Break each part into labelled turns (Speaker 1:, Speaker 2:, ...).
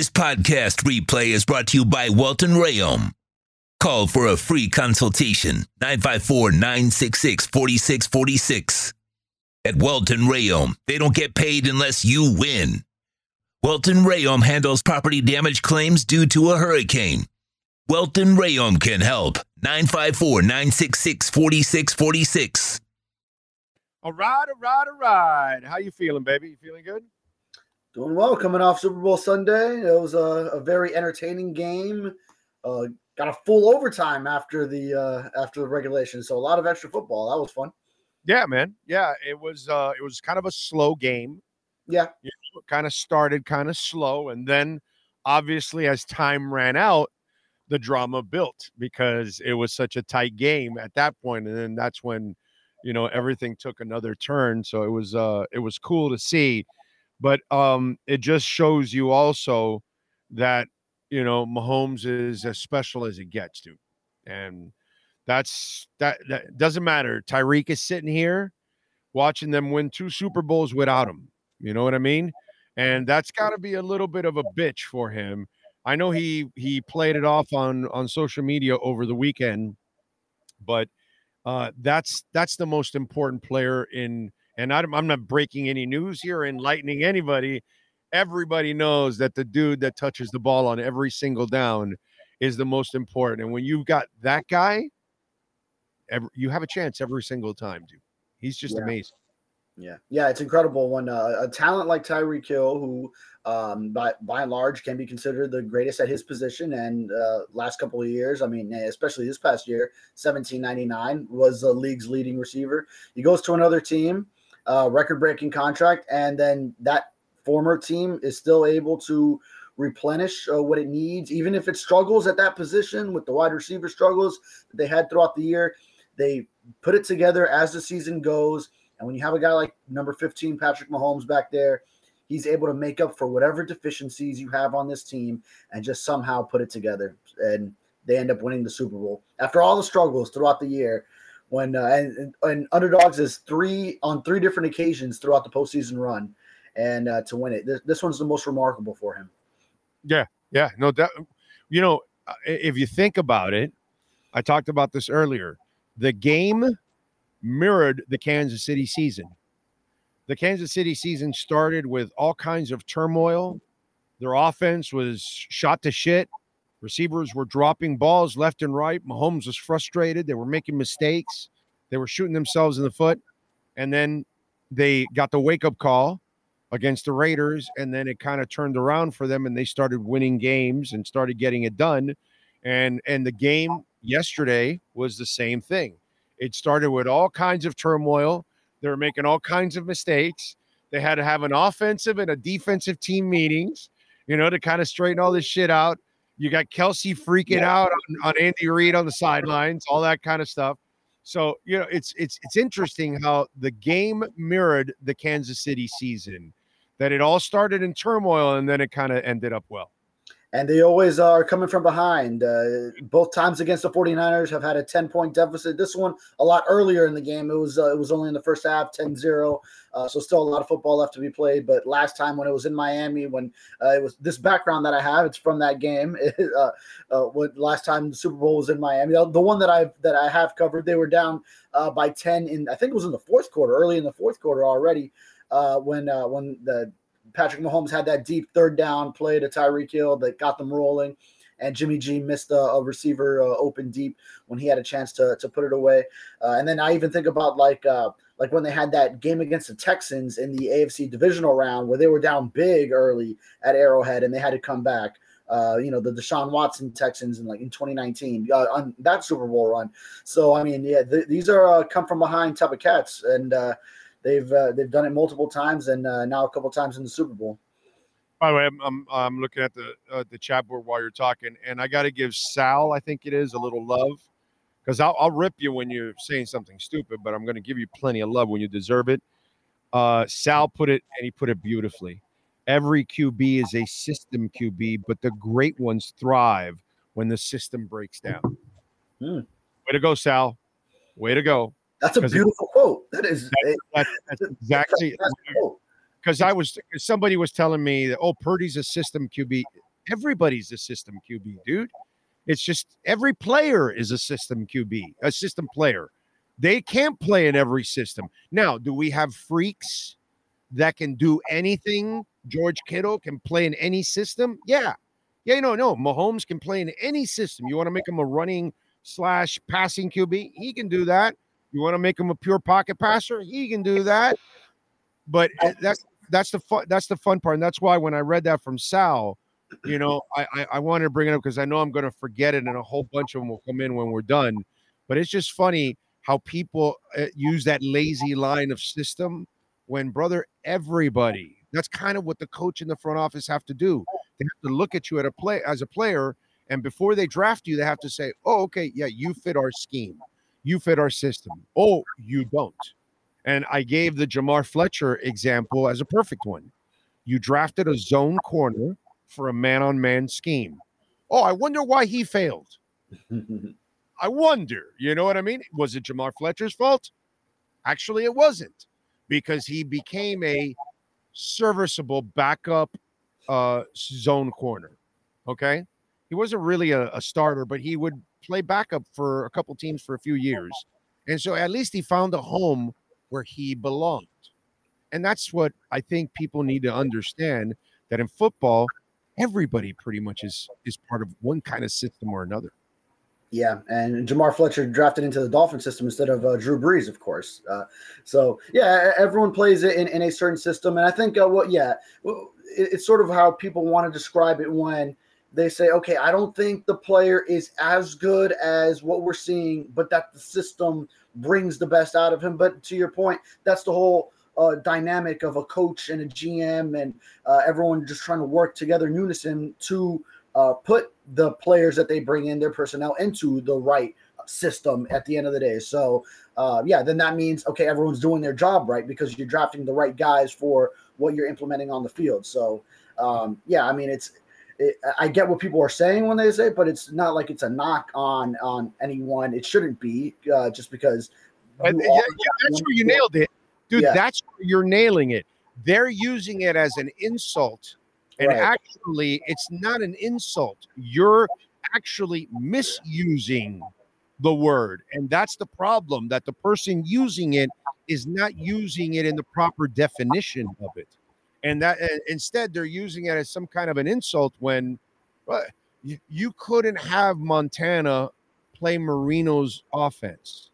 Speaker 1: This podcast replay is brought to you by Welton Rheaume. Call for a free consultation 954 966 4646. At Welton Rheaume, they don't get paid unless you win. Welton Rheaume handles property damage claims due to a hurricane. Welton Rheaume can help. 954 966 4646.
Speaker 2: All right, all right, all right. How you feeling, baby? You feeling good?
Speaker 3: Doing well. Coming off Super Bowl Sunday, it was a, a very entertaining game. Uh, got a full overtime after the uh, after the regulation, so a lot of extra football. That was fun.
Speaker 2: Yeah, man. Yeah, it was. uh It was kind of a slow game.
Speaker 3: Yeah,
Speaker 2: You know, kind of started kind of slow, and then obviously as time ran out, the drama built because it was such a tight game at that point, and then that's when you know everything took another turn. So it was. uh It was cool to see, but um it just shows you also that you know Mahomes is as special as it gets, dude, and that's that. That doesn't matter. Tyreek is sitting here watching them win two Super Bowls without him. You know what I mean? And that's got to be a little bit of a bitch for him. I know he he played it off on on social media over the weekend, but uh, that's that's the most important player in. And I'm not breaking any news here, enlightening anybody. Everybody knows that the dude that touches the ball on every single down is the most important. And when you've got that guy, every, you have a chance every single time, dude. He's just
Speaker 3: Yeah.
Speaker 2: amazing.
Speaker 3: yeah, yeah. It's incredible when uh, a talent like Tyreek Hill, who um, by by and large can be considered the greatest at his position, and uh, last couple of years, I mean, especially this past year, seventeen ninety nine was the league's leading receiver. He goes to another team, uh, record breaking contract, and then that former team is still able to replenish uh, what it needs, even if it struggles at that position with the wide receiver struggles that they had throughout the year. They put it together as the season goes. And when you have a guy like number 15, Patrick Mahomes back there, he's able to make up for whatever deficiencies you have on this team and just somehow put it together. And they end up winning the Super Bowl after all the struggles throughout the year. When uh, and, and underdogs is three on three different occasions throughout the postseason run, and uh, to win it, this, this one's the most remarkable for him.
Speaker 2: Yeah, yeah, no, that you know, uh, if you think about it, I talked about this earlier. The game mirrored the Kansas City season. The Kansas City season started with all kinds of turmoil. Their offense was shot to shit. Receivers were dropping balls left and right. Mahomes was frustrated. They were making mistakes. They were shooting themselves in the foot. And then they got the wake up call against the Raiders, and then it kind of turned around for them, and they started winning games and started getting it done. And and the game yesterday was the same thing. It started with all kinds of turmoil. They were making all kinds of mistakes. They had to have an offensive and a defensive team meetings, you know, to kind of straighten all this shit out. You got Kelce freaking out on, on Andy Reid on the sidelines, all that kind of stuff. So you know, it's it's it's interesting how the game mirrored the Kansas City season. That it all started in turmoil and then it kind of ended up well.
Speaker 3: And they always are coming from behind. Uh, both times against the 49ers have had a 10 point deficit. This one a lot earlier in the game. It was uh, it was only in the first half 10-0. Uh, so still a lot of football left to be played. But last time when it was in Miami, when uh, it was this background that I have, it's from that game. uh, uh, when last time the Super Bowl was in Miami, the one that I that I have covered, they were down by 10 in I think it was in the fourth quarter, early in the fourth quarter already. When when the Patrick Mahomes had that deep third down play to Tyreek Hill that got them rolling, and Jimmy G missed a, a receiver uh, open deep when he had a chance to to put it away. Uh, and then I even think about like uh, like when they had that game against the Texans in the AFC divisional round where they were down big early at Arrowhead and they had to come back. Uh, you know the Deshaun Watson Texans in like in 2019 uh, on that Super Bowl run. So I mean, yeah, th- these are uh, come from behind type of cats, and uh, they've uh, they've done it multiple times, and uh, now a couple times in the Super Bowl.
Speaker 2: By the way, I'm I'm, I'm looking at the uh, the chat board while you're talking, and I got to give Sal, I think it is, a little love because I'll, I'll rip you when you're saying something stupid, but I'm going to give you plenty of love when you deserve it. Uh, Sal put it, and he put it beautifully. Every QB is a system QB, but the great ones thrive when the system breaks down.
Speaker 3: Hmm.
Speaker 2: Way to go, Sal. Way to go.
Speaker 3: That's a
Speaker 2: 'Cause it-
Speaker 3: beautiful quote. That is
Speaker 2: that's exactly
Speaker 3: that's a
Speaker 2: because I was somebody was telling me that oh Purdy's a system QB. everybody's a system QB, dude. It's just every player is a system QB, a system player. They can't play in every system. Now, do we have freaks that can do anything? George Kittle can play in any system. Yeah. Yeah, no, no. Mahomes can play in any system. You want to make him a running slash passing QB? He can do that. You want to make him a pure pocket passer? He can do that. But that's that's the fun that's the fun part. And that's why when I read that from Sal, you know, I, I, I wanted to bring it up because I know I'm going to forget it, and a whole bunch of them will come in when we're done. But it's just funny how people uh, use that lazy line of system when, brother, everybody. That's kind of what the coach in the front office have to do. They have to look at you at a play as a player, and before they draft you, they have to say, "Oh, okay, yeah, you fit our scheme, you fit our system." Oh, you don't. And I gave the Jamar Fletcher example as a perfect one. You drafted a zone corner for a man on man scheme. Oh, I wonder why he failed. I wonder, you know what I mean? Was it Jamar Fletcher's fault? Actually, it wasn't because he became a serviceable backup uh, zone corner. Okay. He wasn't really a, a starter, but he would play backup for a couple teams for a few years. And so at least he found a home where he belonged. And that's what I think people need to understand that in football, everybody pretty much is is part of one kind of system or another.
Speaker 3: Yeah, and Jamar Fletcher drafted into the Dolphin system instead of uh, Drew Brees, of course. Uh, so yeah, everyone plays it in, in a certain system, and I think uh, what yeah, it's sort of how people want to describe it when they say, okay, I don't think the player is as good as what we're seeing, but that the system brings the best out of him. But to your point, that's the whole uh, dynamic of a coach and a GM and uh, everyone just trying to work together in unison to uh, put the players that they bring in, their personnel, into the right system at the end of the day. So, uh, yeah, then that means okay, everyone's doing their job right because you're drafting the right guys for what you're implementing on the field. So, um, yeah, I mean, it's it, I get what people are saying when they say, but it's not like it's a knock on on anyone. It shouldn't be uh, just because.
Speaker 2: yeah, yeah, that's where you nailed it, dude. Yeah. That's where you're nailing it. They're using it as an insult and right. actually, it's not an insult. You're actually misusing the word. And that's the problem that the person using it is not using it in the proper definition of it. And that uh, instead they're using it as some kind of an insult when well, you, you couldn't have Montana play Marino's offense.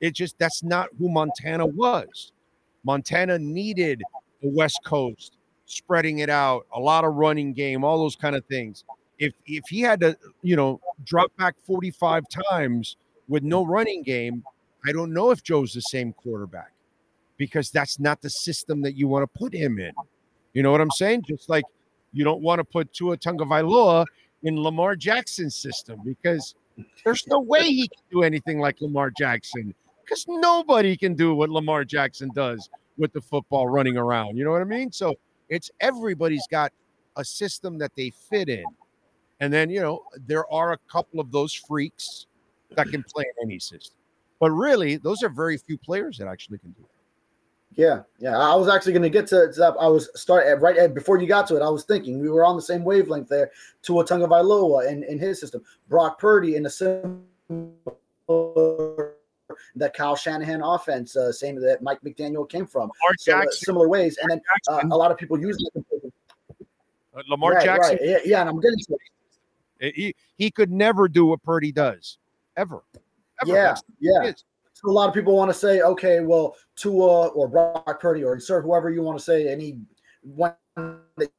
Speaker 2: It just that's not who Montana was. Montana needed the West Coast spreading it out, a lot of running game, all those kind of things. If if he had to, you know, drop back 45 times with no running game, I don't know if Joe's the same quarterback because that's not the system that you want to put him in. You know what I'm saying? Just like you don't want to put Tua Tagovailoa in Lamar Jackson's system because there's no way he can do anything like Lamar Jackson because nobody can do what Lamar Jackson does with the football running around. You know what I mean? So it's everybody's got a system that they fit in. And then, you know, there are a couple of those freaks that can play in any system. But really, those are very few players that actually can do it.
Speaker 3: Yeah, yeah. I was actually going to get to, that. I was start at, right at, before you got to it. I was thinking we were on the same wavelength there. to Tua Tagovailoa in, in his system, Brock Purdy in a similar that Kyle Shanahan offense, uh, same that Mike McDaniel came from. So, uh, similar ways, and then uh, a lot of people use it.
Speaker 2: Uh, Lamar right, Jackson,
Speaker 3: right. Yeah, yeah, and I'm getting to
Speaker 2: it. He he could never do what Purdy does, ever.
Speaker 3: ever. Yeah, yeah. A lot of people want to say, okay, well, Tua or Brock Purdy or insert whoever you want to say, any one that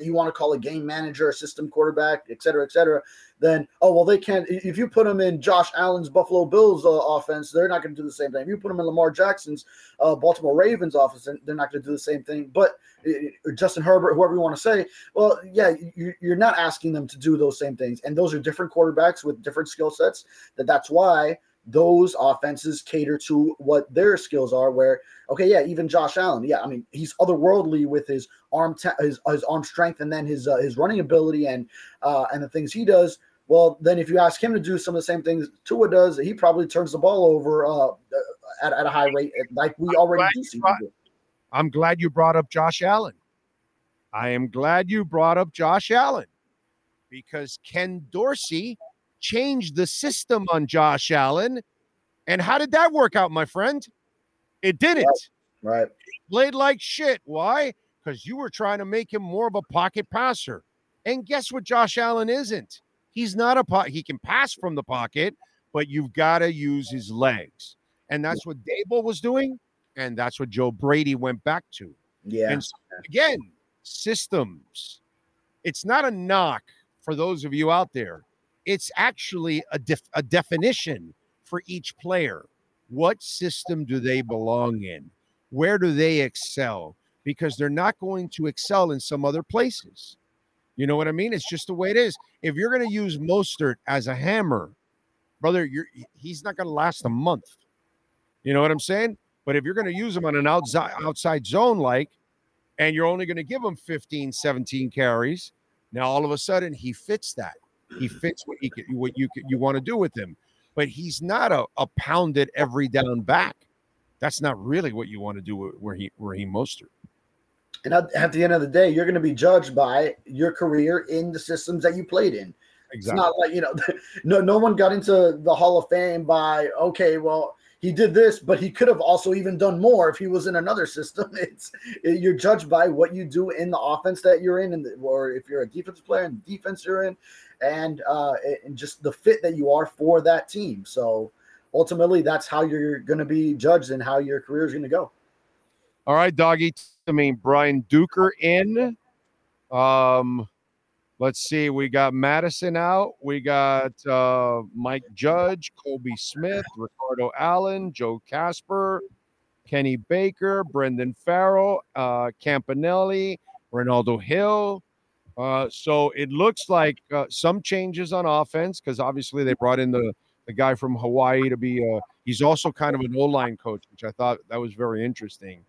Speaker 3: you want to call a game manager, system quarterback, et cetera, et cetera, then oh well, they can't. If you put them in Josh Allen's Buffalo Bills uh, offense, they're not going to do the same thing. If you put them in Lamar Jackson's uh, Baltimore Ravens offense, they're not going to do the same thing. But uh, Justin Herbert, whoever you want to say, well, yeah, you, you're not asking them to do those same things, and those are different quarterbacks with different skill sets. That that's why those offenses cater to what their skills are. Where okay, yeah, even Josh Allen, yeah, I mean he's otherworldly with his arm his, his arm strength and then his uh, his running ability and uh, and the things he does. Well, then if you ask him to do some of the same things Tua does, he probably turns the ball over uh, at, at a high rate, like we already do see.
Speaker 2: I'm glad you brought up Josh Allen I am glad you brought up Josh Allen because Ken Dorsey changed the system on Josh Allen. And how did that work out, my friend? It didn't.
Speaker 3: Right. right.
Speaker 2: played like shit. Why? Because you were trying to make him more of a pocket passer. And guess what Josh Allen isn't? He's not a pot. He can pass from the pocket, but you've got to use his legs. And that's what Daboll was doing. And that's what Joe Brady went back to.
Speaker 3: Yeah.
Speaker 2: And so, again, systems. It's not a knock for those of you out there. It's actually a, def- a definition for each player. What system do they belong in? Where do they excel? Because they're not going to excel in some other places. You know what I mean? It's just the way it is. If you're going to use Mostert as a hammer, brother, he's not going to last a month. You know what I'm saying? But if you're going to use him on an outside outside zone like, and you're only going to give him 15, 17 carries, now all of a sudden he fits that. He fits what he what you you want to do with him. But he's not a, a pounded every down back. That's not really what you want to do where he where he Mostert.
Speaker 3: And at, at, the end of the day, you're going to be judged by your career in the systems that you played in. Exactly. It's not like you know, no no one got into the Hall of Fame by okay, well he did this, but he could have also even done more if he was in another system. It's it, you're judged by what you do in the offense that you're in, and or if you're a defensive player and defense you're in, and uh, and just the fit that you are for that team. So ultimately, that's how you're going to be judged and how your career is going to go.
Speaker 2: All right, doggy. I mean, Brian Duker in. Um, let's see. We got Madison out. We got uh, Mike Judge, Colby Smith, Ricardo Allen, Joe Casper, Kenny Baker, Brendan Farrell, uh, Campanelli, Ronaldo Hill. Uh, so it looks like uh, some changes on offense because obviously they brought in the the guy from Hawaii to be. Uh, he's also kind of an O line coach, which I thought that was very interesting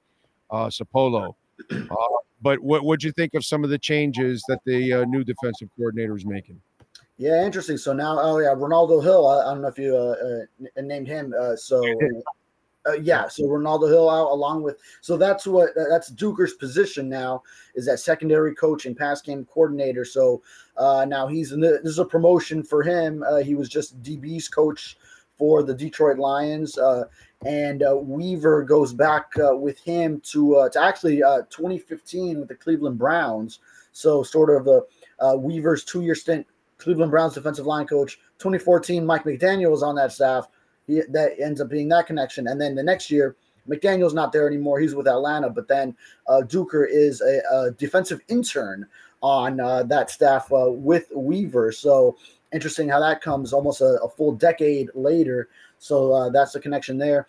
Speaker 2: uh, Sapolo. Uh, but what would you think of some of the changes that the uh, new defensive coordinator is making?
Speaker 3: Yeah, interesting. So now, oh yeah, Ronaldo Hill. I, I don't know if you named him. Uh, so uh, yeah, so Ronaldo Hill out along with. So that's what that's Duker's position now is that secondary coach and pass game coordinator. So uh, now he's in the, this is a promotion for him. Uh, he was just DB's coach for the Detroit Lions. Uh, and uh, Weaver goes back uh, with him to uh, to actually uh, 2015 with the Cleveland Browns. So sort of the uh, Weaver's two year stint, Cleveland Browns defensive line coach. 2014, Mike McDaniel was on that staff. He, that ends up being that connection, and then the next year. McDaniel's not there anymore. He's with Atlanta, but then uh, Duker is a, a, defensive intern on that staff with Weaver. So interesting how that comes almost a, a full decade later. So uh, that's the connection there.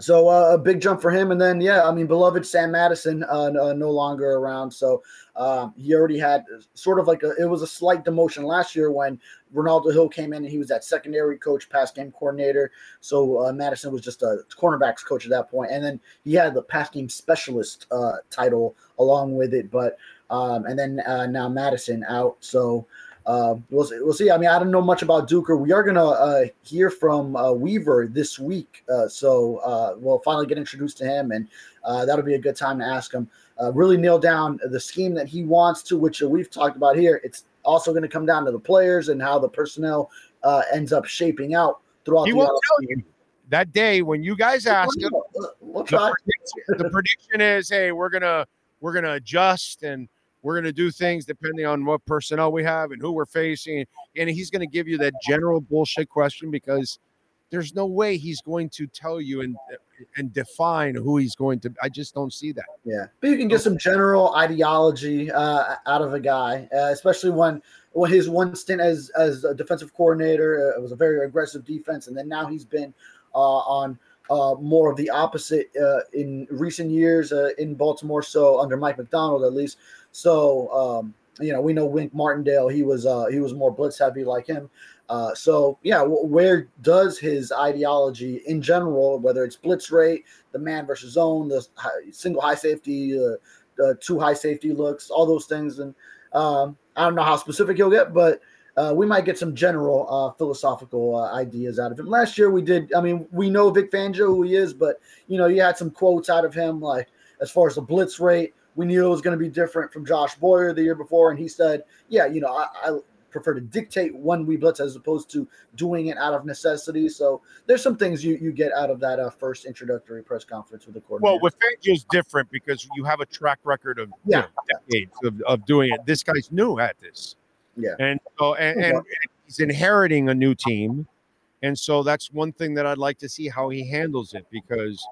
Speaker 3: So uh, a big jump for him, and then yeah, I mean, beloved Sam Madison uh, uh, no longer around. So um, he already had sort of like a, it was a slight demotion last year when Ronaldo Hill came in and he was that secondary coach, pass game coordinator. So uh, Madison was just a cornerbacks coach at that point, and then he had the pass game specialist uh, title along with it. But um, and then uh, now Madison out. So uh, we'll, we'll see. I mean, I don't know much about Duker. We are going to uh, hear from uh, Weaver this week. Uh, so uh, we'll finally get introduced to him, and uh, that'll be a good time to ask him. Uh, really nail down the scheme that he wants to, which we've talked about here. It's also going to come down to the players and how the personnel uh, ends up shaping out throughout
Speaker 2: he
Speaker 3: the
Speaker 2: won't tell you that day when you guys ask him.
Speaker 3: We'll the,
Speaker 2: prediction, the prediction is, hey, we're gonna we're gonna adjust and we're going to do things depending on what personnel we have and who we're facing. And he's going to give you that general bullshit question because there's no way he's going to tell you and and define who he's going to. I just don't see that.
Speaker 3: Yeah, but you can get some general ideology uh, out of a guy, uh, especially when when his one stint as as a defensive coordinator uh, it was a very aggressive defense, and then now he's been uh, on uh, more of the opposite uh, in recent years uh, in Baltimore. So under Mike Macdonald at least. So um, you know, we know Wink Martindale. He was uh, he was more blitz heavy like him. Uh, so yeah, where does his ideology in general, whether it's blitz rate, the man versus zone, the high, single high safety, uh, the two high safety looks, all those things, and um, I don't know how specific he'll get, but uh, we might get some general uh, philosophical uh, ideas out of him. Last year we did. I mean, we know Vic Fangio who he is, but you know, you had some quotes out of him, like as far as the blitz rate, we knew it was going to be different from Josh Boyer the year before, and he said, "Yeah, you know, I prefer to dictate when we blitz as opposed to doing it out of necessity." So there's some things you you get out of that uh, first introductory press conference with the coordinator.
Speaker 2: Well, with Fangio's different because you have a track record of
Speaker 3: Yeah.
Speaker 2: decades of, of doing it. This guy's new at this.
Speaker 3: Yeah.
Speaker 2: And so and, and, and he's inheriting a new team. And so that's one thing that I'd like to see how he handles it because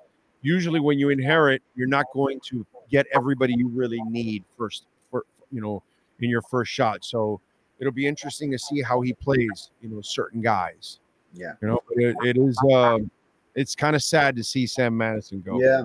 Speaker 2: usually when you inherit, you're not going to get everybody you really need first for you know in your first shot. So it'll be interesting to see how he plays, you know, certain guys.
Speaker 3: Yeah.
Speaker 2: You know, it, it is um it's kind of sad to see Sam Madison go.
Speaker 3: yeah.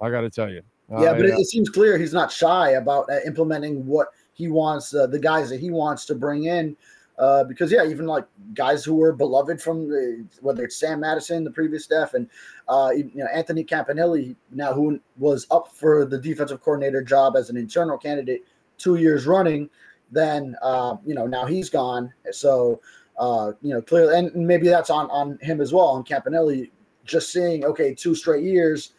Speaker 2: I got to tell you.
Speaker 3: Yeah,
Speaker 2: Uh,
Speaker 3: but it, it seems clear he's not shy about uh, implementing what he wants, uh, the guys that he wants to bring in. Uh, because yeah, even like guys who were beloved from the, whether it's Sam Madison, the previous staff, and uh, you know Anthony Campanelli, now who was up for the defensive coordinator job as an internal candidate two years running, then uh, you know now he's gone. So uh, you know clearly, and maybe that's on on him as well, on Campanelli, just seeing okay, two straight years.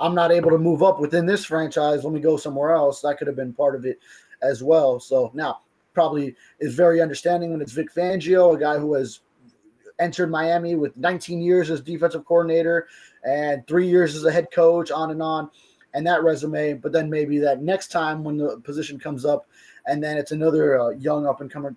Speaker 3: I'm not able to move up within this franchise. Let me go somewhere else. That could have been part of it as well. So now probably is very understanding when it's Vic Fangio, a guy who has entered Miami with 19 years as defensive coordinator and three years as a head coach, on and on, and that resume. But then maybe that next time when the position comes up, and then it's another uh, young up and coming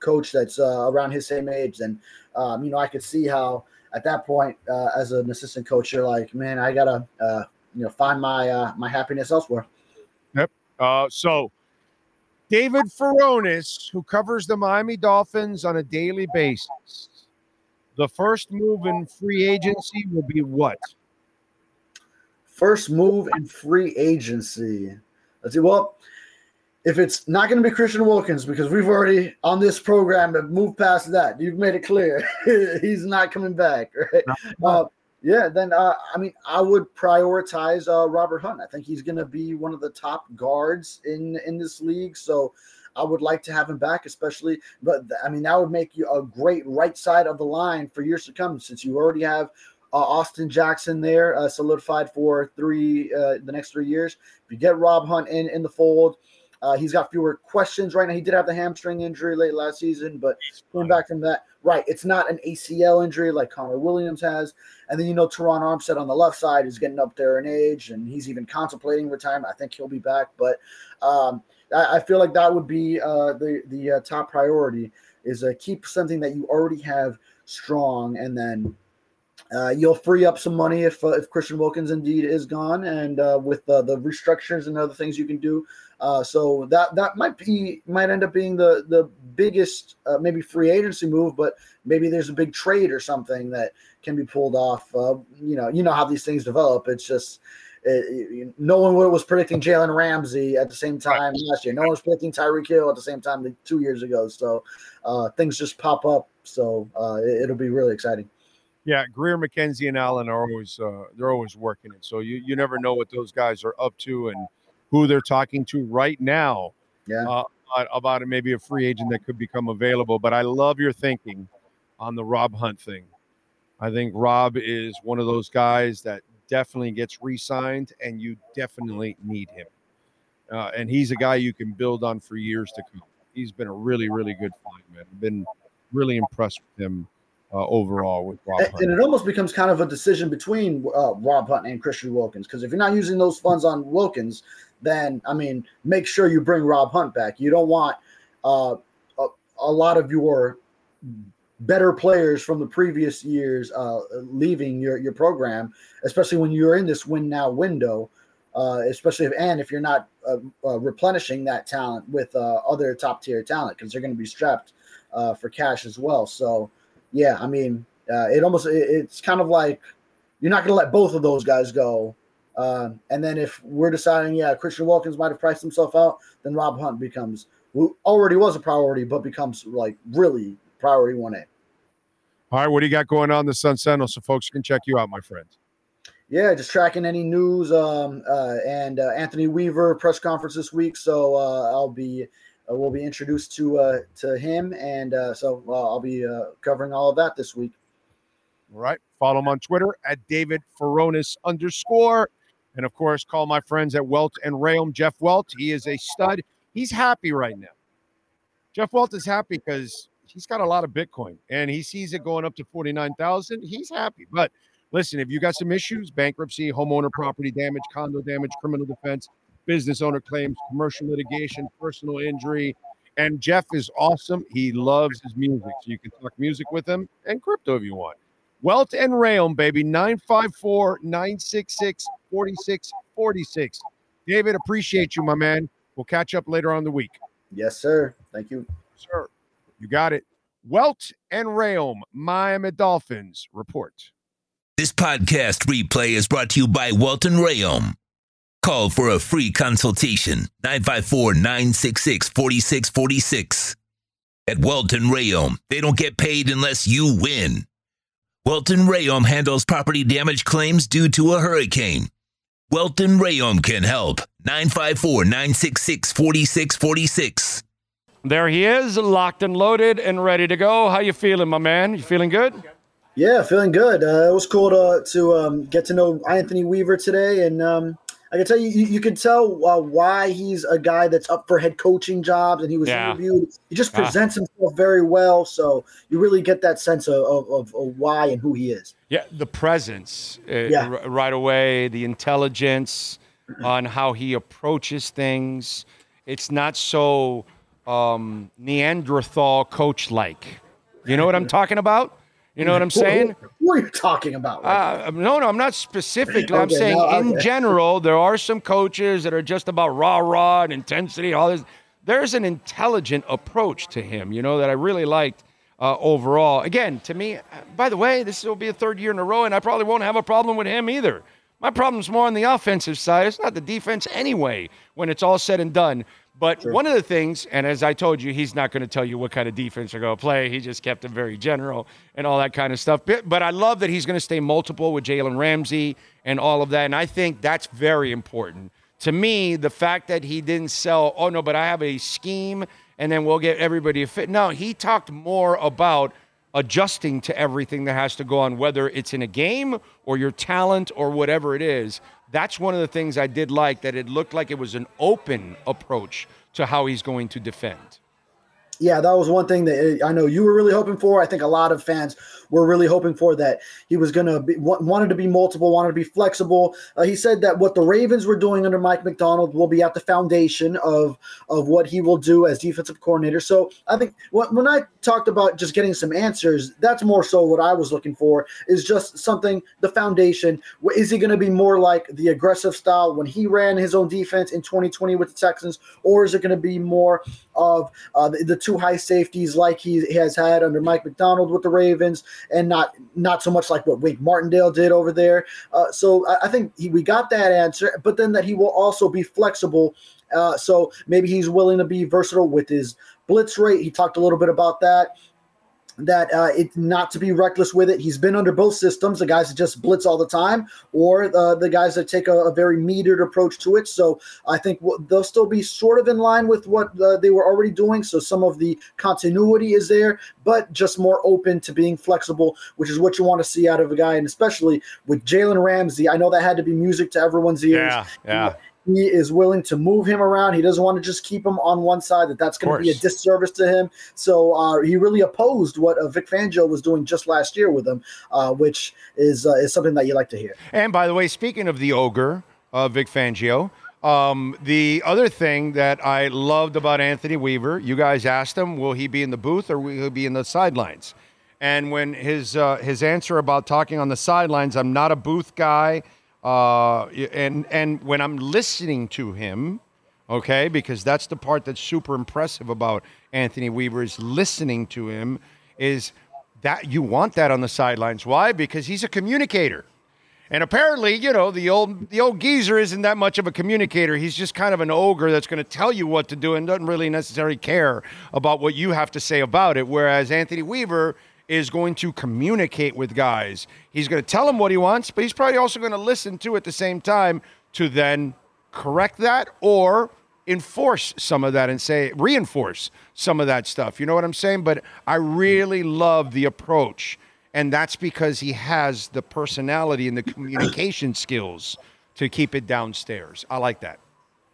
Speaker 3: coach that's uh, around his same age, then um, you know I could see how at that point uh, as an assistant coach, you're like, man, I gotta uh, you know find my uh, my happiness elsewhere. Yep.
Speaker 2: Uh, so David Furones, who covers the Miami Dolphins on a daily basis, the first move in free agency will be what?
Speaker 3: First move in free agency. Let's see. Well, if it's not going to be Christian Wilkins, because we've already on this program have moved past that, you've made it clear he's not coming back. Right? Uh, yeah, then uh, I mean, I would prioritize uh, Robert Hunt. I think he's going to be one of the top guards in in this league. So I would like to have him back, especially. But I mean, that would make you a great right side of the line for years to come, since you already have uh, Austin Jackson there, uh, solidified for three uh, the next three years. If you get Rob Hunt in in the fold, uh, he's got fewer questions right now. He did have the hamstring injury late last season, but coming back from that, right? It's not an ACL injury like Connor Williams has. And then you know Terron Armstead on the left side is getting up there in age, and he's even contemplating retirement. I think he'll be back, but um, I, I feel like that would be uh, the the uh, top priority is uh, keep something that you already have strong, and then uh, you'll free up some money if uh, if Christian Wilkins indeed is gone, and uh, with uh, the restructures and other things you can do. Uh, so that that might be might end up being the the biggest uh, maybe free agency move, but maybe there's a big trade or something that can be pulled off. Uh, you know, you know how these things develop. It's just. It, it- no one was predicting Jalen Ramsey at the same time last year. No one was predicting Tyreek Hill at the same time two years ago. So uh, things just pop up. So uh, it, it'll be really exciting.
Speaker 2: Yeah, Grier, McKenzie, and Allen are always uh, they're always working it. So you you never know what those guys are up to and who they're talking to right now.
Speaker 3: Yeah.
Speaker 2: Uh, about- maybe a free agent that could become available. But I love your thinking on the Rob Hunt thing. I think Rob is one of those guys that definitely gets re-signed, and you definitely need him. Uh, and he's a guy you can build on for years to come. He's been a really, really good find, man. I've been really impressed with him uh, overall with Rob
Speaker 3: And,
Speaker 2: Hunt.
Speaker 3: and it almost becomes kind of a decision between uh, Rob Hunt and Christian Wilkins because if you're not using those funds on Wilkins, then I mean, make sure you bring Rob Hunt back. You don't want uh, a, a lot of your better players from the previous years uh, leaving your your program, especially when you're in this win now window. Uh, especially if and if you're not uh, uh, replenishing that talent with uh, other top tier talent because they're going to be strapped for cash as well. So yeah, I mean, it almost it, it's kind of like you're not going to let both of those guys go. Um, and then if we're deciding, yeah, Christian Wilkins might have priced himself out, then Rob Hunt becomes who already was a priority, but becomes like really priority one A.
Speaker 2: All right, what do you got going on the Sun Sentinel so folks can check you out, my friend?
Speaker 3: Yeah, just tracking any news. Um, uh, and uh, Anthony Weaver press conference this week, so uh, I'll be uh, we'll be introduced to uh, to him, and uh, so uh, I'll be uh, covering all of that this week.
Speaker 2: All right. Follow him on Twitter at David Furones underscore.
Speaker 4: And of course, call my friends at Welt and Rheaume. Jeff Welt, he is a stud. He's happy right now. Jeff Welt is happy because he's got a lot of Bitcoin and he sees it going up to 49,000. He's happy. But listen, if you got some issues, bankruptcy, homeowner property damage, condo damage, criminal defense, business owner claims, commercial litigation, personal injury, and Jeff is awesome. He loves his music. So you can talk music with him and crypto if you want. Welt and Rheaume, baby, 954 966 4646. David, appreciate you, my man. We'll catch up later on the week.
Speaker 3: Yes, sir. Thank you.
Speaker 4: Sir, you got it. Welt and Rheaume, Miami Dolphins report.
Speaker 1: This podcast replay is brought to you by Welton Rheaume. Call for a free consultation 954 966 4646. At Welton Rheaume, they don't get paid unless you win. Welton Rheaume handles property damage claims due to a hurricane. Welton Rheaume can help. 954 966 4646.
Speaker 2: There he is, locked and loaded and ready to go. How you feeling, my man? You feeling good?
Speaker 3: Yeah, feeling good. Uh, it was cool to to um, get to know Anthony Weaver today, and um, I can tell you, you, you can tell uh, why he's a guy that's up for head coaching jobs, and he was
Speaker 2: Yeah.
Speaker 3: interviewed. He just
Speaker 2: Ah.
Speaker 3: presents himself very well, so you really get that sense of, of, of, of why and who he is.
Speaker 2: Yeah, the presence uh,
Speaker 3: Yeah.
Speaker 2: r- right away, the intelligence on how he approaches things. It's not so um, Neanderthal coach like. You know what I'm talking about? You know what I'm saying?
Speaker 3: Who are you talking about?
Speaker 2: Uh, no, no, I'm not specifically. I'm saying
Speaker 3: no,
Speaker 2: in
Speaker 3: okay.
Speaker 2: general, there are some coaches that are just about rah rah and intensity, all this. There's an intelligent approach to him, you know, that I really liked uh, overall. Again, to me, uh, by the way, this will be a third year in a row, and I probably won't have a problem with him either. My problem's more on the offensive side. It's not the defense anyway, when it's all said and done. But one of the things, and as I told you, he's not going to tell you what kind of defense they're going to play. He just kept it very general and all that kind of stuff. But, but I love that he's going to stay multiple with Jalen Ramsey and all of that. And I think that's very important. To me, the fact that he didn't sell, oh no, but I have a scheme and then we'll get everybody a fit. No, he talked more about adjusting to everything that has to go on, whether it's in a game or your talent or whatever it is. That's one of the things I did like that it looked like it was an open approach to how he's going to defend.
Speaker 3: Yeah, that was one thing that I know you were really hoping for. I think a lot of fans were really hoping for that he was going to be wanted to be multiple, wanted to be flexible. Uh, he said that what the Ravens were doing under Mike Macdonald will be at the foundation of of what he will do as defensive coordinator. So I think when I talked about just getting some answers, that's more so what I was looking for is just something the foundation. Is he going to be more like the aggressive style when he ran his own defense in 2020 with the Texans, or is it going to be more of uh, the, the two high safeties like he has had under Mike Macdonald with the Ravens, and not not so much like what Wink Martindale did over there. Uh, so I, I think he, we got that answer, but then that he will also be flexible. Uh, so maybe he's willing to be versatile with his blitz rate. He talked a little bit about that. That uh, it not to be reckless with it. He's been under both systems: the guys that just blitz all the time, or uh, the guys that take a, a very metered approach to it. So I think w- they'll still be sort of in line with what uh, they were already doing. So some of the continuity is there, but just more open to being flexible, which is what you want to see out of a guy. And especially with Jalen Ramsey, I know that had to be music to everyone's ears.
Speaker 2: yeah.
Speaker 3: He is willing to move him around. He doesn't want to just keep him on one side. That that's going to be a disservice to him. So uh, he really opposed what uh, Vic Fangio was doing just last year with him, uh, which is uh, is something that you like to hear.
Speaker 2: And by the way, speaking of the ogre, uh, Vic Fangio, um, the other thing that I loved about Anthony Weaver, you guys asked him, will he be in the booth or will he be in the sidelines? And when his uh, his answer about talking on the sidelines, I'm not a booth guy, uh, and and when I'm listening to him, okay, because that's the part that's super impressive about Anthony Weaver is listening to him, is that you want that on the sidelines. Why? Because he's a communicator. And apparently, you know, the old the old geezer isn't that much of a communicator. He's just kind of an ogre that's going to tell you what to do and doesn't really necessarily care about what you have to say about it. Whereas Anthony Weaver is going to communicate with guys. He's going to tell them what he wants, but he's probably also going to listen to at the same time to then correct that or enforce some of that and say reinforce some of that stuff. You know what I'm saying? But I really love the approach and that's because he has the personality and the communication skills to keep it downstairs. I like that.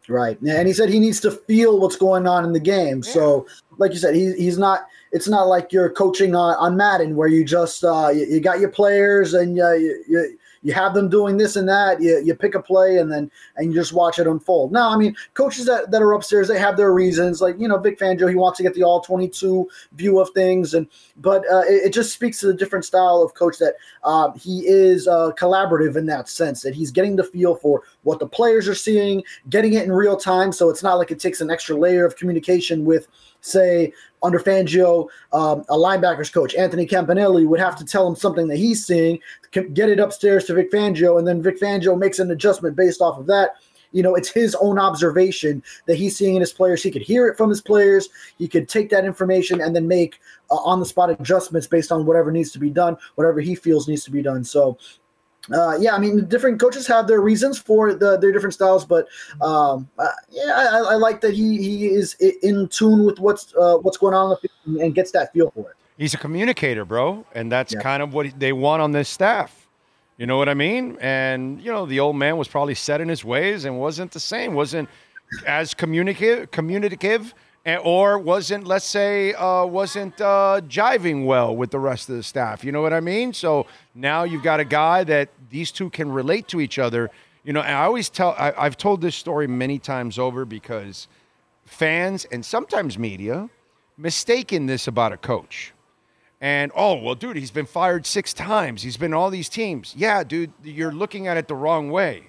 Speaker 3: Right. And he said he needs to feel what's going on in the game. Yeah. So, like you said, he, he's not, it's not like you're coaching on, on Madden where you just, uh, you, you got your players and uh, you, you, you have them doing this and that. You, you pick a play and then and you just watch it unfold. Now, I mean, coaches that, that are upstairs, they have their reasons. Like you know, Vic Fangio, he wants to get the all twenty two view of things, and but uh, it, it, just speaks to the different style of coach that uh, he is uh, collaborative in that sense that he's getting the feel for what the players are seeing, getting it in real time. So it's not like it takes an extra layer of communication with say under Fangio, um, a linebackers coach, Anthony Campanelli, would have to tell him something that he's seeing, get it upstairs to Vic Fangio, and then Vic Fangio makes an adjustment based off of that. You know, it's his own observation that he's seeing in his players. He could hear it from his players. He could take that information and then make uh, on the spot adjustments based on whatever needs to be done, whatever he feels needs to be done. So, uh, yeah, I mean, different coaches have their reasons for the, their different styles, but um, uh, yeah, I, I, like that he he is in tune with what's uh, what's going on and gets that feel for it.
Speaker 2: He's a communicator, bro, and that's yeah. kind of what they want on this staff. You know what I mean? And you know, the old man was probably set in his ways and wasn't the same, wasn't as communicative, communicative or wasn't, let's say, uh, wasn't uh, jiving well with the rest of the staff. You know what I mean? So now you've got a guy that these two can relate to each other. You know, I always tell, I, I've told this story many times over because fans and sometimes media mistaken this about a coach. And oh, well, dude, he's been fired six times. He's been all these teams. Yeah, dude, you're looking at it the wrong way.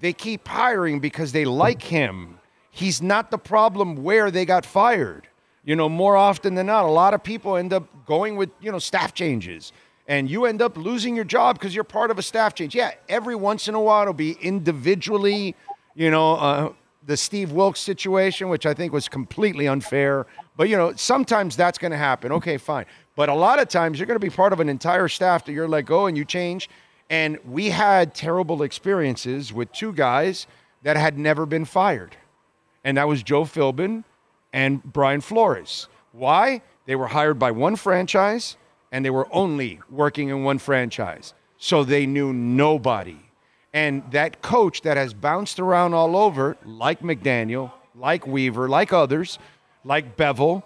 Speaker 2: They keep hiring because they like him he's not the problem where they got fired. You know, more often than not, a lot of people end up going with, you know, staff changes. And you end up losing your job because you're part of a staff change. Yeah, every once in a while it'll be individually, you know, uh, the Steve Wilks situation, which I think was completely unfair. But, you know, sometimes that's going to happen. Okay, fine. But a lot of times you're going to be part of an entire staff that you're let go and you change. And we had terrible experiences with two guys that had never been fired and that was Joe Philbin and Brian Flores. Why? They were hired by one franchise and they were only working in one franchise. So they knew nobody. And that coach that has bounced around all over, like McDaniel, like Weaver, like others, like Bevell,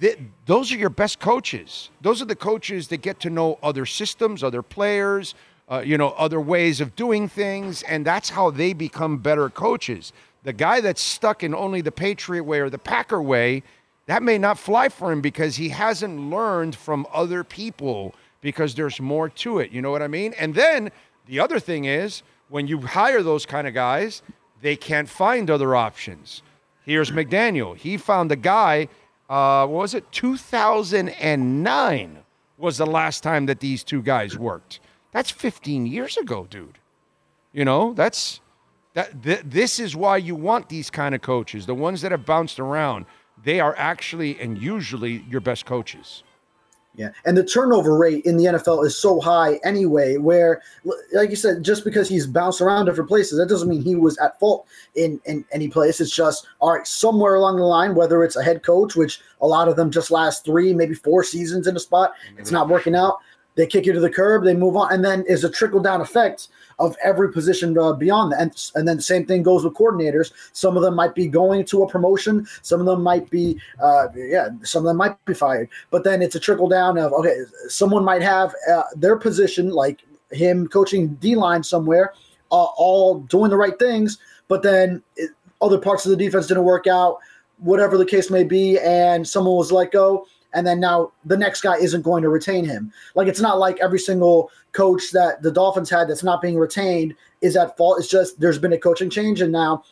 Speaker 2: th- those are your best coaches. Those are the coaches that get to know other systems, other players, uh, you know, other ways of doing things, and that's how they become better coaches. The guy that's stuck in only the Patriot way or the Packer way, that may not fly for him because he hasn't learned from other people because there's more to it. You know what I mean? And then the other thing is when you hire those kind of guys, they can't find other options. Here's McDaniel. He found a guy, uh, what was it? 2009 was the last time that these two guys worked. That's 15 years ago, dude. You know, that's that th- this is why you want these kind of coaches, the ones that have bounced around. They are actually and usually your best coaches.
Speaker 3: Yeah, and the turnover rate in the NFL is so high anyway. Where, like you said, just because he's bounced around different places, that doesn't mean he was at fault in in any place. It's just all right somewhere along the line, whether it's a head coach, which a lot of them just last three, maybe four seasons in a spot, it's not working out. They kick you to the curb, they move on, and then is a trickle down effect of every position uh, beyond that. And, and then the same thing goes with coordinators. Some of them might be going to a promotion. Some of them might be, uh, yeah, some of them might be fired. But then it's a trickle down of, okay, someone might have uh, their position, like him coaching D line somewhere, uh, all doing the right things, but then it, other parts of the defense didn't work out, whatever the case may be, and someone was let go and then now the next guy isn't going to retain him. Like it's not like every single coach that the Dolphins had that's not being retained is at fault. It's just there's been a coaching change, and now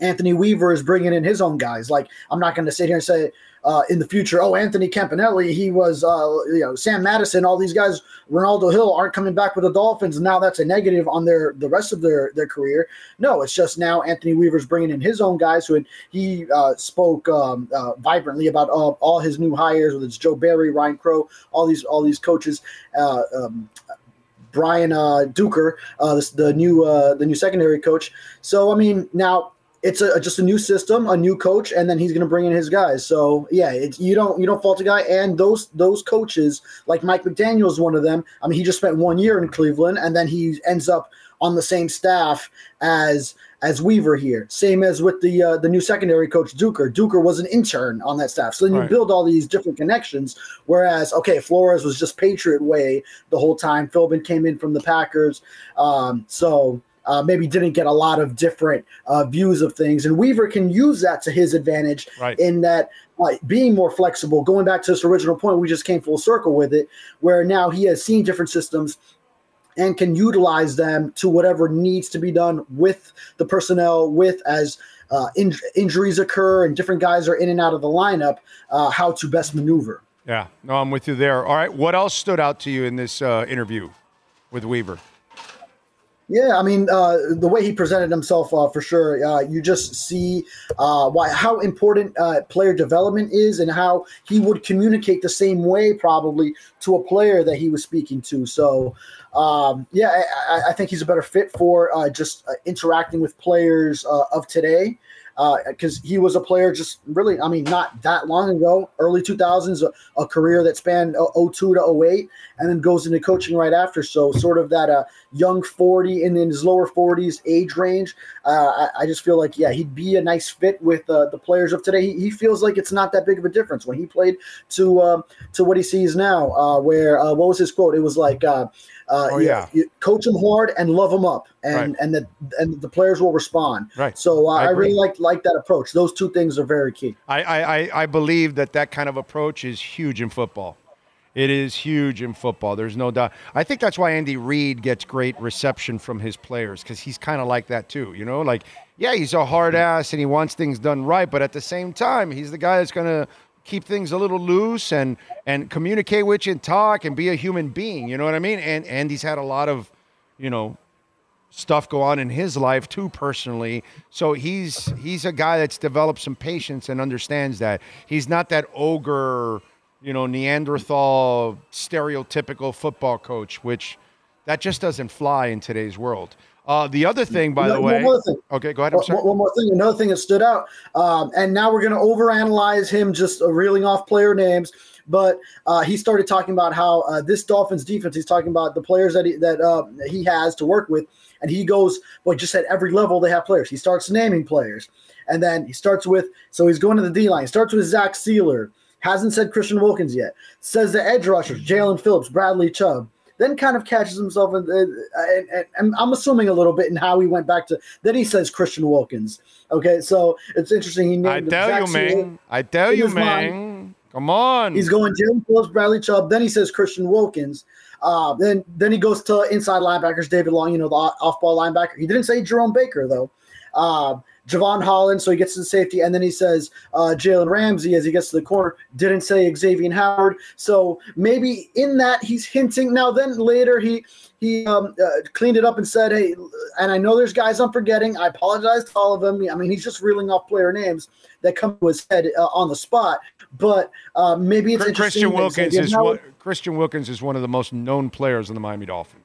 Speaker 3: Anthony Weaver is bringing in his own guys. Like I'm not going to sit here and say uh, in the future, oh Anthony Campanelli, he was uh, you know Sam Madison, all these guys, Ronaldo Hill aren't coming back with the Dolphins. Now that's a negative on their the rest of their their career. No, it's just now Anthony Weaver's bringing in his own guys. Who he uh, spoke um, uh, vibrantly about all, all his new hires, whether it's Joe Barry, Ryan Crow, all these all these coaches. Uh, um, Brian uh, Duker, the, the new the new secondary coach. So I mean, now it's a, just a new system, a new coach, and then he's going to bring in his guys. So yeah, it's, you don't you don't fault a guy. And those those coaches, like Mike McDaniel is one of them. I mean, he just spent one year in Cleveland, and then he ends up on the same staff as as Weaver here. Same as with the uh, the new secondary coach Duker. Duker was an intern on that staff. So then you
Speaker 2: Right.
Speaker 3: build all these different connections. Whereas okay, Flores was just Patriot way the whole time. Philbin came in from the Packers, um, so. Uh, maybe didn't get a lot of different uh, views of things, and Weaver can use that to his advantage
Speaker 2: Right.
Speaker 3: in that uh, being more flexible. Going back to this original point, we just came full circle with it, where now he has seen different systems and can utilize them to whatever needs to be done with the personnel, with as uh, in- injuries occur and different guys are in and out of the lineup, uh, how to best maneuver.
Speaker 2: Yeah, no, I'm with you there. All right, what else stood out to you in this uh, interview with Weaver?
Speaker 3: Yeah, I mean uh, the way he presented himself uh, for sure. Uh, you just see uh, why how important uh, player development is, and how he would communicate the same way probably to a player that he was speaking to. So, um, yeah, I, I- think he's a better fit for uh, just interacting with players uh, of today. Because he was a player just really, I mean, not that long ago, early 2000s, a, a career that spanned uh, 02 to 08, and then goes into coaching right after. So, sort of that uh, young 40 and in his lower 40s age range. Uh, I, I just feel like, yeah, he'd be a nice fit with uh, the players of today. He, he feels like it's not that big of a difference when he played to um, to what he sees now. Uh, where uh, what was his quote? It was like, uh,
Speaker 2: Oh,
Speaker 3: you-
Speaker 2: yeah.
Speaker 3: you coach them hard and love them up, and
Speaker 2: Right.
Speaker 3: and the and the players will respond.
Speaker 2: Right.
Speaker 3: So uh,
Speaker 2: I
Speaker 3: I, really like like that approach. Those two things are very key.
Speaker 2: I, I, I- I believe that that kind of approach is huge in football. It is huge in football. There's no doubt. I think that's why Andy Reid gets great reception from his players because he's kind of like that too. You know, like yeah, he's a hard ass and he wants things done right, but at the same time, he's the guy that's gonna keep things a little loose and and communicate with you and talk and be a human being. You know what I mean? And Andy's had a lot of, you know, stuff go on in his life too personally so he's he's a guy that's developed some patience and understands that he's not that ogre you know neanderthal stereotypical football coach which that just doesn't fly in today's world uh, the other thing by the way
Speaker 3: one
Speaker 2: okay go ahead i'm
Speaker 3: One-
Speaker 2: sorry
Speaker 3: One more thing, another thing that stood out, um, and now we're going to overanalyze him, just uh, reeling off player names. But uh, he started talking about how uh, this Dolphins defense. He's talking about the players that he, that uh, he has to work with, and he goes, "Well, just at every level they have players." He starts naming players, and then he starts with. So he's going to the D line. He starts with Zach Sieler. Hasn't said Christian Wilkins yet. Says the edge rushers: Jaelan Phillips, Bradley Chubb then kind of catches himself, in, and, and, and I'm assuming a little bit in how he went back to. Then he says Christian Wilkins. Okay, so it's interesting. He named
Speaker 2: i tell you man i tell you man come on
Speaker 3: He's going Jaelan Phillips, Bradley Chubb. Then he says Christian Wilkins. Uh, then then he goes to inside linebackers, David Long, you know, the off ball linebacker. He didn't say Jerome Baker though. Uh, Jevon Holland, so he gets to the safety, and then he says uh, Jalen Ramsey as he gets to the corner. Didn't say Xavier Howard, so maybe in that he's hinting. Now then later he he um, uh, cleaned it up and said, "Hey," and I know there's guys I'm forgetting. I apologize to all of them. I mean, he's just reeling off player names that come to his head uh, on the spot. But uh, maybe it's
Speaker 2: christian
Speaker 3: interesting
Speaker 2: wilkins is christian wilkins is one of the most known players in the miami dolphins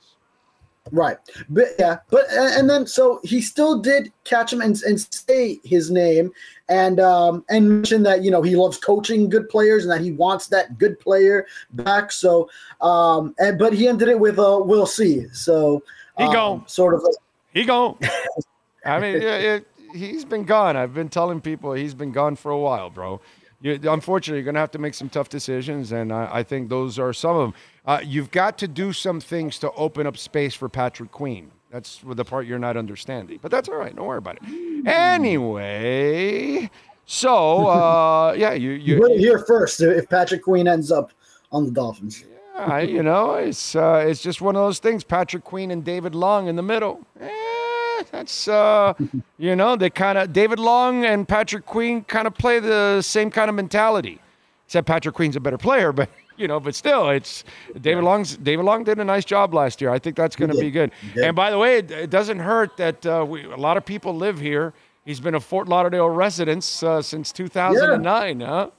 Speaker 3: Right. But yeah, but and then so he still did catch him and, and say his name and um and mention that you know he loves coaching good players and that he wants that good player back. So um and but he ended it with uh we'll see. So
Speaker 2: He
Speaker 3: um,
Speaker 2: go.
Speaker 3: sort of
Speaker 2: He gone. I mean, yeah, it, he's been gone. I've been telling people he's been gone for a while, bro. You, unfortunately, you're going to have to make some tough decisions, and I, I think those are some of them. Uh, you've got to do some things to open up space for Patrick Queen. That's the part you're not understanding, but that's all right. Don't worry about it. Anyway, so uh, yeah, you
Speaker 3: you
Speaker 2: you,
Speaker 3: heard it here first if Patrick Queen ends up on the Dolphins.
Speaker 2: I, you know, it's uh, it's just one of those things. Patrick Queen and David Long in the middle. Eh, that's uh, you know, they kind of David Long and Patrick Queen kind of play the same kind of mentality. Except Patrick Queen's a better player, but you know, but still, it's David Long's. David Long did a nice job last year. I think that's going to be good. And by the way, it, it doesn't hurt that uh, we, a lot of people live here. He's been a Fort Lauderdale resident uh, since 2009, huh?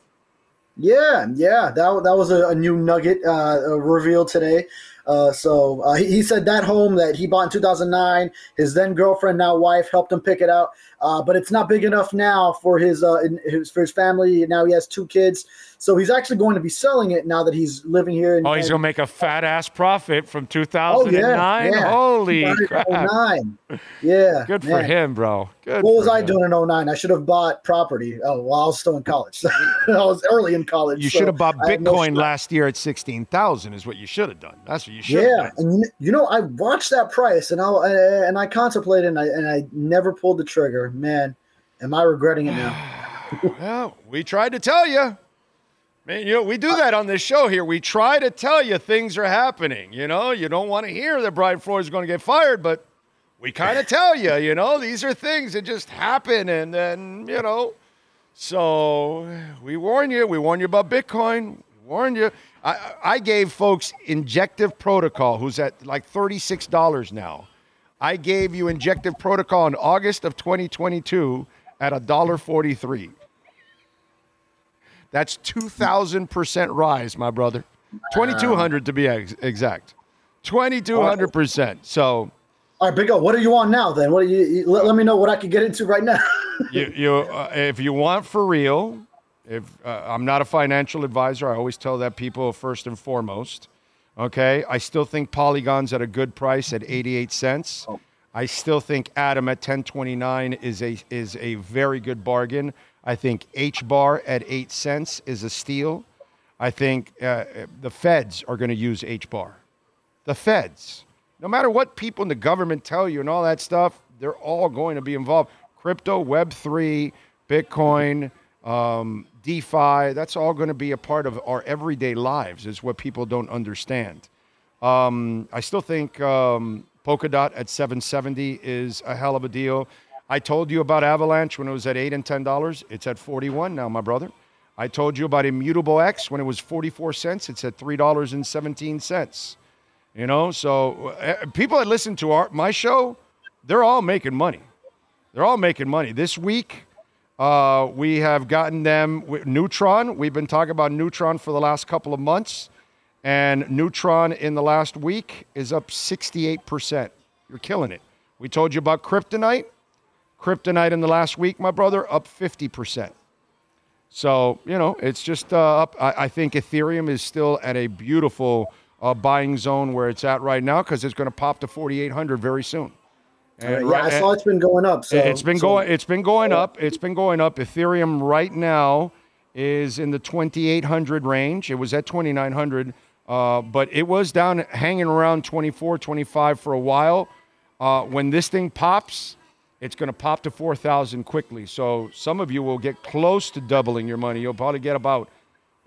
Speaker 3: Yeah, yeah, that, that was a, a new nugget uh, uh, revealed today. Uh, so uh, he, he, said that home that he bought in 2009, his then girlfriend, now wife, helped him pick it out. Uh, but it's not big enough now for his, uh, his for his family. Now he has two kids. So he's actually going to be selling it now that he's living here. In,
Speaker 2: oh, he's going to make a fat ass profit from 2009. Oh, yeah, yeah. Holy crap! 09.
Speaker 3: Yeah,
Speaker 2: good man. for him, bro. Good.
Speaker 3: What was I him. doing in 09? I should have bought property. Oh, well, I was still in college. I was early in college.
Speaker 2: You so should have bought Bitcoin no last year at 16,000. Is what you should have done. That's what you should.
Speaker 3: Yeah, and you know, I watched that price and I and I contemplated and I and I never pulled the trigger. Man, am I regretting it now?
Speaker 2: well, we tried to tell you. Man, you know, we do uh, that on this show here. We try to tell you things are happening. You know, you don't want to hear that Brian Flores is going to get fired, but we kind of tell you, you know, these are things that just happen. And then, you know, so we warn you. We warn you about Bitcoin. We warn you. I, I gave folks Injective Protocol, who's at like $36 now. I gave you Injective Protocol in August of 2022 at $1.43. That's 2,000% rise, my brother. 2,200 to be ex- exact. 2,200%. So.
Speaker 3: All right, Big O, what are you on now then? What you, you let, let, me know what I can get into right now.
Speaker 2: you, you uh, if you want for real, if uh, I'm not a financial advisor, I always tell that people first and foremost. Okay, I still think Polygon's at a good price at 88 cents. Oh. I still think Atom at 1029 is a is a very good bargain. I think H bar at eight cents is a steal. I think uh, the feds are going to use H bar. The feds, no matter what people in the government tell you and all that stuff, they're all going to be involved. Crypto, Web3, Bitcoin, um, DeFi, that's all going to be a part of our everyday lives, is what people don't understand. Um, I still think um, Polkadot at 770 is a hell of a deal. I told you about Avalanche when it was at eight and ten dollars. It's at forty-one now, my brother. I told you about Immutable X when it was forty-four cents. It's at three dollars and seventeen cents. You know, so uh, people that listen to our my show, they're all making money. They're all making money. This week, uh, we have gotten them Neutron. We've been talking about Neutron for the last couple of months, and Neutron in the last week is up sixty-eight percent. You're killing it. We told you about Kryptonite. Kryptonite in the last week, my brother, up 50%. So, you know, it's just uh, up. I, I, think Ethereum is still at a beautiful uh, buying zone where it's at right now because it's going to pop to 4,800 very soon.
Speaker 3: And yeah, right, I saw it's been going up. So
Speaker 2: it's been
Speaker 3: so,
Speaker 2: going. It's been going up. It's been going up. Ethereum right now is in the 2,800 range. It was at 2,900, uh, but it was down hanging around 24, 25 for a while. Uh, when this thing pops, it's going to pop to 4,000 quickly. So some of you will get close to doubling your money. You'll probably get about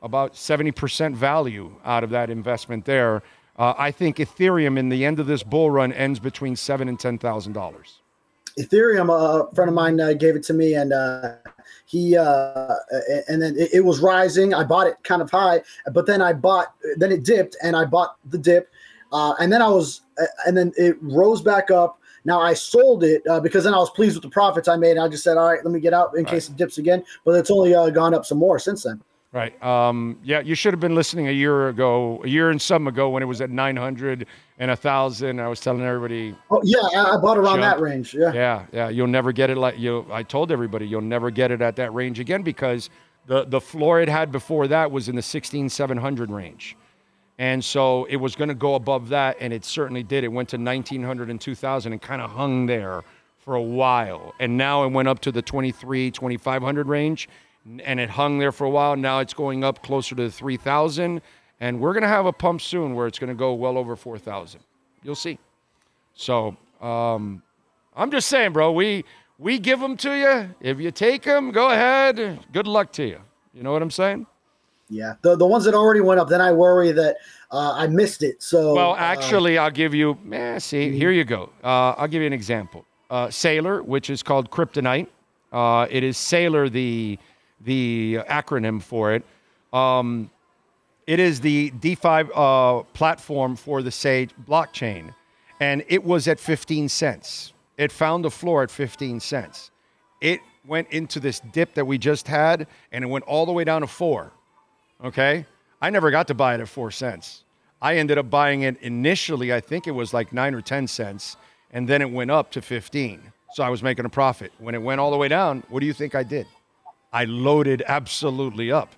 Speaker 2: about 70% value out of that investment there. Uh, I think Ethereum in the end of this bull run ends between seven and ten thousand dollars.
Speaker 3: Ethereum, uh, a friend of mine uh, gave it to me, and uh, he uh, and then it, it, was rising. I bought it kind of high, but then I bought, then it dipped, and I bought the dip, and then I was, and then it rose back up now I sold it uh, because then I was pleased with the profits I made. I just said, all right, let me get out in right. case it dips again. But it's only uh, gone up some more since then.
Speaker 2: Right. Um, yeah, you should have been listening a year ago, a year and some ago when it was at 900 and a thousand. I was telling everybody.
Speaker 3: Oh yeah, I bought around jump. that range. Yeah.
Speaker 2: Yeah, yeah. You'll never get it like you. I told everybody you'll never get it at that range again because the the floor it had before that was in the 16 700 range. And so it was going to go above that, and it certainly did. It went to 1900 and 2000 and kind of hung there for a while. And now it went up to the 23, 2500 range, and it hung there for a while. Now it's going up closer to 3000. And we're going to have a pump soon where it's going to go well over 4000. You'll see. So um, I'm just saying, bro, we, we give them to you. If you take them, go ahead. Good luck to you. You know what I'm saying?
Speaker 3: Yeah, the the ones that already went up, then I worry that uh, I missed it. So
Speaker 2: well, uh, actually, uh, I'll give you. Eh, see, mm-hmm. here you go. Uh, I'll give you an example. Uh, Saylor, which is called Kryptonite. Uh, it is Sailor the the acronym for it. Um, it is the DeFi platform for the Sage blockchain, and it was at 15 cents. It found the floor at 15 cents. It went into this dip that we just had, and it went all the way down to four. Okay. I never got to buy it at four cents. I ended up buying it initially, I think it was like nine or 10 cents, and then it went up to 15. So I was making a profit. When it went all the way down, what do you think I did? I loaded absolutely up.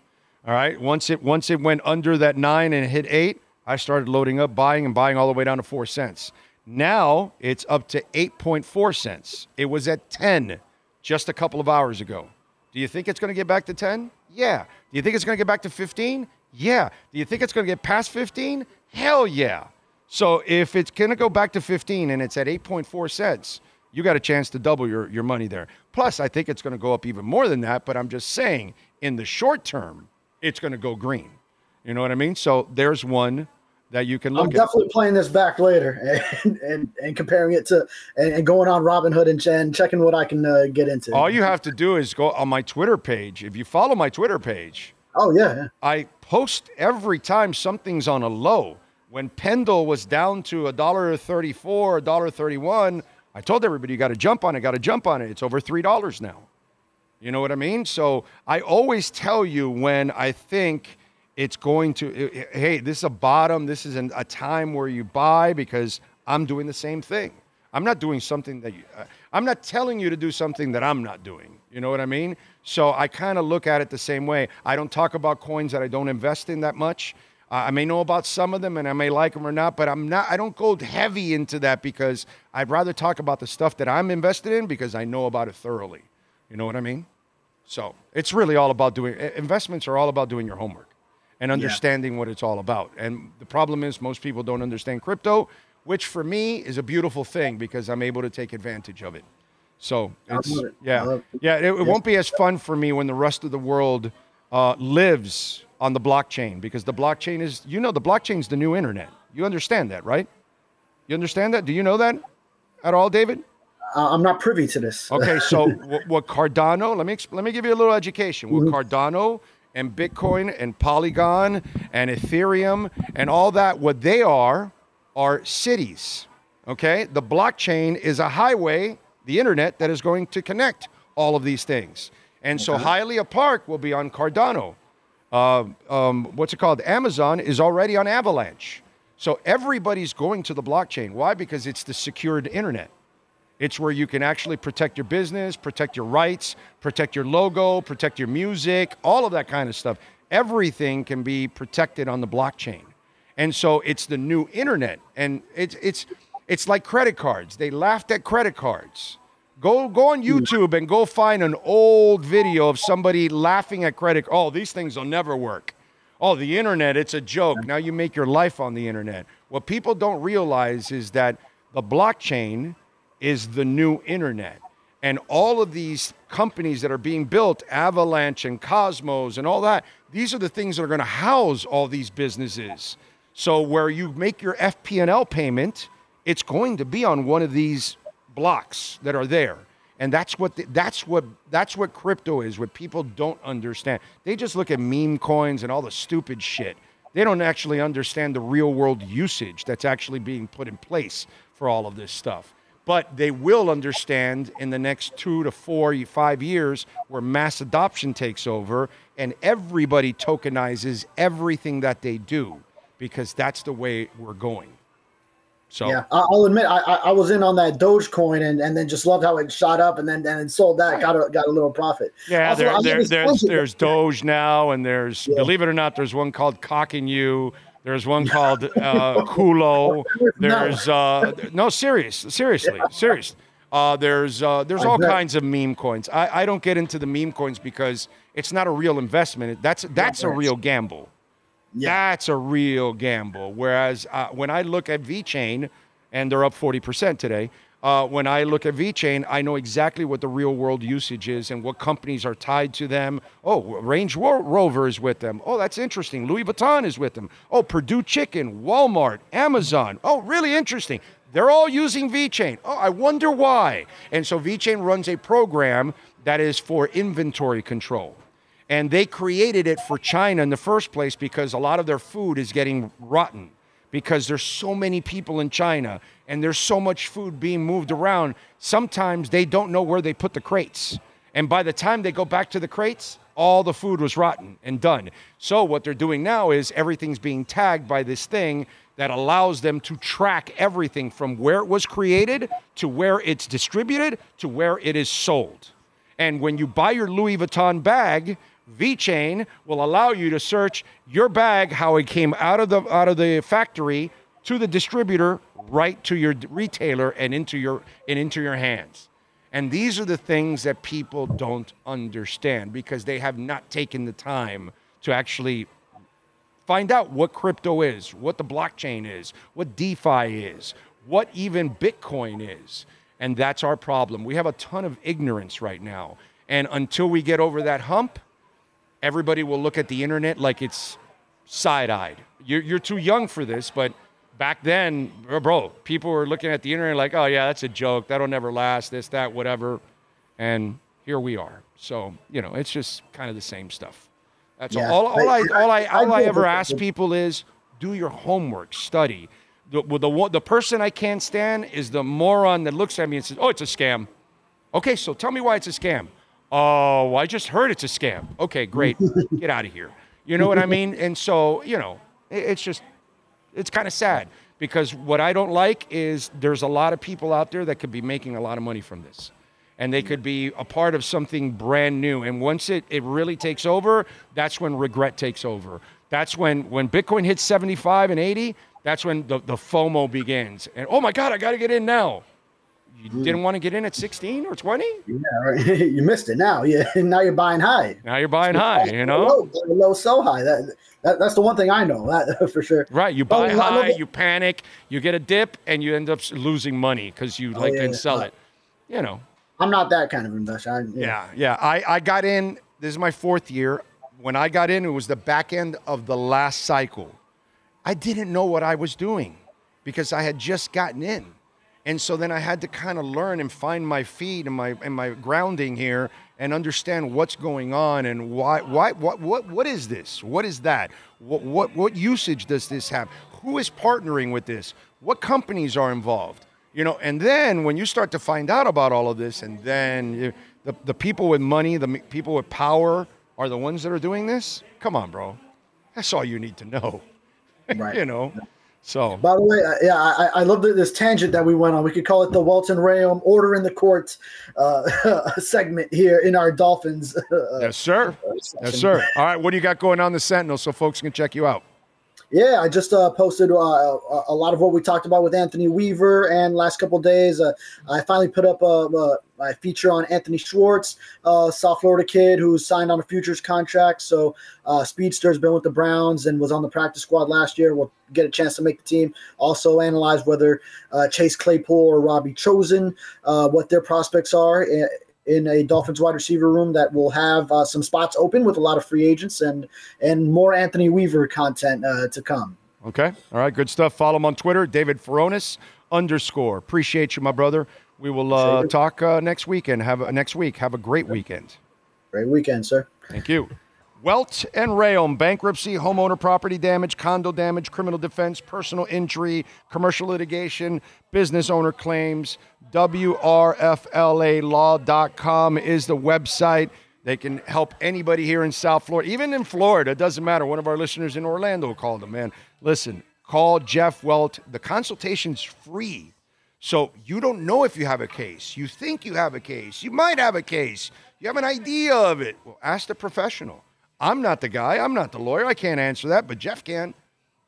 Speaker 2: All right. Once it once it went under that nine and hit eight, I started loading up, buying and buying all the way down to four cents. Now it's up to 8.4 cents. It was at 10 just a couple of hours ago. Do you think it's going to get back to 10? Yeah. Do you think it's going to get back to 15? Yeah. Do you think it's going to get past 15? Hell yeah. So if it's going to go back to 15 and it's at 8.4 cents, you got a chance to double your, your money there. Plus, I think it's going to go up even more than that, but I'm just saying in the short term, it's going to go green. You know what I mean? So there's one that you can look
Speaker 3: I'm
Speaker 2: at.
Speaker 3: definitely playing this back later and and, and comparing it to and, and going on Robinhood and, and checking what I can uh, get into.
Speaker 2: All you have to do is go on my Twitter page. If you follow my Twitter page,
Speaker 3: oh yeah, yeah.
Speaker 2: I post every time something's on a low. When Pendle was down to a dollar thirty-four, a dollar thirty-one, I told everybody you got to jump on it, got to jump on it. It's over three dollars now. You know what I mean? So I always tell you when I think it's going to. Hey, this is a bottom. This is an, a time where you buy because I'm doing the same thing. I'm not doing something that you. Uh, I'm not telling you to do something that I'm not doing. You know what I mean? So I kind of look at it the same way. I don't talk about coins that I don't invest in that much. Uh, I may know about some of them and I may like them or not, but I'm not. I don't go heavy into that because I'd rather talk about the stuff that I'm invested in because I know about it thoroughly. You know what I mean? So it's really all about doing investments are all about doing your homework and understanding what it's all about. And the problem is most people don't understand crypto, which for me is a beautiful thing because I'm able to take advantage of it. So it's
Speaker 3: it.
Speaker 2: Yeah,
Speaker 3: it.
Speaker 2: yeah. It, it won't be as fun for me when the rest of the world uh, lives on the blockchain because the blockchain is you know the blockchain is the new internet. You understand that, right? You understand that? Do you know that at all, David?
Speaker 3: Uh, I'm not privy to this.
Speaker 2: Okay, so what, what Cardano? Let me exp- let me give you a little education. What Cardano and Bitcoin and Polygon and Ethereum and all that, what they are are cities. Okay, the blockchain is a highway, the internet that is going to connect all of these things. And so Hialeah Park will be on Cardano. Uh, um, what's it called? Amazon is already on Avalanche. So everybody's going to the blockchain. Why? Because it's the secured internet. It's where you can actually protect your business, protect your rights, protect your logo, protect your music, all of that kind of stuff. Everything can be protected on the blockchain. And so it's the new internet. And it's it's it's like credit cards. They laughed at credit cards. Go go on hmm. YouTube and go find an old video of somebody laughing at credit. Oh, these things will never work. Oh, the internet, it's a joke. Now you make your life on the internet. What people don't realize is that the blockchain is the new internet. And all of these companies that are being built, Avalanche and Cosmos and all that, these are the things that are going to house all these businesses. So where you make your FP&L payment, it's going to be on one of these blocks that are there. And that's what the, that's what that's what crypto is. What people don't understand, they just look at meme coins and all the stupid shit. They don't actually understand the real world usage that's actually being put in place for all of this stuff. But they will understand in the next two to four, five years where mass adoption takes over and everybody tokenizes everything that they do because that's the way we're going. So
Speaker 3: Yeah, I'll admit I, I I was in on that Dogecoin and, and then just loved how it shot up and then and then sold that got a, got a little profit.
Speaker 2: Yeah,
Speaker 3: Also,
Speaker 2: there, there, there's there's Doge now, and there's
Speaker 3: Yeah.
Speaker 2: believe it or not, there's one called Cocking You. There's one called uh, Kulo. There's uh, no serious, seriously, serious. Uh, there's uh, there's all kinds of meme coins. I, I don't get into the meme coins because it's not a real investment. That's that's a real gamble.
Speaker 3: Yeah.
Speaker 2: That's a real gamble. Whereas uh, when I look at VeChain, and they're up 40% today, uh, when I look at VeChain, I know exactly what the real world usage is and what companies are tied to them. Oh, Range Ro- Rover is with them. Oh, that's interesting. Louis Vuitton is with them. Oh, Perdue Chicken, Walmart, Amazon. Oh, really interesting. They're all using VeChain. Oh, I wonder why. And so VeChain runs a program that is for inventory control. And they created it for China in the first place because a lot of their food is getting rotten because there's so many people in China and there's so much food being moved around. Sometimes they don't know where they put the crates. And by the time they go back to the crates, all the food was rotten and done. So what they're doing now is everything's being tagged by this thing that allows them to track everything from where it was created to where it's distributed to where it is sold. And when you buy your Louis Vuitton bag, VeChain will allow you to search your bag, how it came out of the out of the factory to the distributor, right to your retailer and into your and into your hands. And these are the things that people don't understand because they have not taken the time to actually find out what crypto is, what the blockchain is, what DeFi is, what even Bitcoin is. And that's our problem. We have a ton of ignorance right now. And until we get over that hump, everybody will look at the internet like it's side eyed. You're, you're too young for this, but back then, bro, people were looking at the internet like, oh, yeah, that's a joke. That'll never last, this, that, whatever. And here we are. So, you know, it's just kind of the same stuff. That's
Speaker 3: Yeah.
Speaker 2: all. All I, all I, all I ever ask people is do your homework, study. The, the, the person I can't stand is the moron that looks at me and says, oh, it's a scam. Okay, so tell me why it's a scam. Oh, I just heard it's a scam. Okay, great. Get out of here. You know what I mean? And so, you know, it's just, it's kind of sad because what I don't like is there's a lot of people out there that could be making a lot of money from this. And they could be a part of something brand new. And once it, it really takes over, that's when regret takes over. That's when when Bitcoin hits 75 and 80, that's when the, the FOMO begins. And oh my God, I got to get in now. You didn't want to get in at 16 or 20?
Speaker 3: Yeah, right. you missed it now. Yeah, now you're buying high.
Speaker 2: Now you're buying high, you know?
Speaker 3: low, low so high. That, that that's the one thing I know that for sure.
Speaker 2: Right, you
Speaker 3: Oh,
Speaker 2: buy
Speaker 3: love
Speaker 2: high, you panic, you get a dip, and you end up losing money because you oh, like
Speaker 3: yeah,
Speaker 2: sell
Speaker 3: yeah.
Speaker 2: it. You know,
Speaker 3: I'm not that kind of investor. I,
Speaker 2: yeah, yeah. I, I got in, this is my fourth year. When I got in, it was the back end of the last cycle. I didn't know what I was doing because I had just gotten in. And so then I had to kind of learn and find my feet and my and my grounding here and understand what's going on and why why what what what is this? What is that? What what what usage does this have? Who is partnering with this? What companies are involved? You know, and then when you start to find out about all of this and then you, the the people with money, the people with power are the ones that are doing this? Come on, bro. That's all you need to know.
Speaker 3: Right.
Speaker 2: you know. So
Speaker 3: By the way, uh, yeah, I, I love this tangent that we went on. We could call it the Walton Rheaume Order in the Court uh, segment here in our Dolphins. Uh,
Speaker 2: Yes, sir. Yes, sir. All right, what do you got going on the Sentinel so folks can check you out?
Speaker 3: Yeah, I just uh, posted uh, a, a lot of what we talked about with Anthony Weaver, and last couple days, uh, I finally put up a, a, a feature on Anthony Schwartz, uh, South Florida kid who signed on a futures contract. So, uh, Speedster's been with the Browns and was on the practice squad last year. Will get a chance to make the team. Also, analyze whether uh, Chase Claypool or Robbie Chosen, uh, what their prospects are. In, in a Dolphins wide receiver room that will have uh, some spots open with a lot of free agents and and more Anthony Weaver content uh, to come.
Speaker 2: Okay. All right, good stuff. Follow him on Twitter, David Furones underscore. Appreciate you, my brother. We will uh, talk uh, next weekend. Have a, next week. Have a great weekend.
Speaker 3: Great weekend, sir.
Speaker 2: Thank you. Welt and Rheaume, bankruptcy, homeowner property damage, condo damage, criminal defense, personal injury, commercial litigation, business owner claims. WRFLAlaw.com is the website. They can help anybody here in South Florida, even in Florida. It doesn't matter. One of our listeners in Orlando called them, man. Listen, call Jeff Welt. The consultation's free. So you don't know if you have a case. You think you have a case. You might have a case. You have an idea of it. Well, ask the professional. I'm not the guy. I'm not the lawyer. I can't answer that, but Jeff can.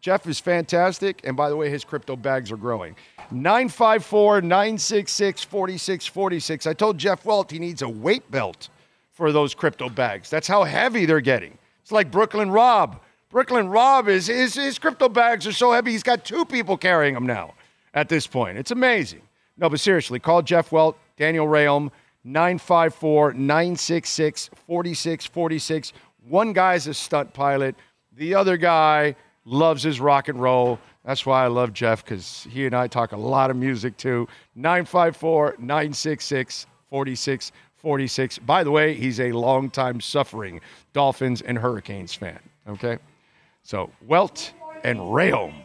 Speaker 2: Jeff is fantastic. And by the way, his crypto bags are growing. 954 966 4646. I told Jeff Welt he needs a weight belt for those crypto bags. That's how heavy they're getting. It's like Brooklyn Rob. Brooklyn Rob is his, his crypto bags are so heavy, he's got two people carrying them now at this point. It's amazing. No, but seriously, call Jeff Welt, Daniel Rheaume, 954 966 4646. One guy's a stunt pilot, the other guy loves his rock and roll. That's why I love Jeff because he and I talk a lot of music too. 954 966 4646. By the way, he's a longtime suffering Dolphins and Hurricanes fan. Okay? So, Welt and Rheaume.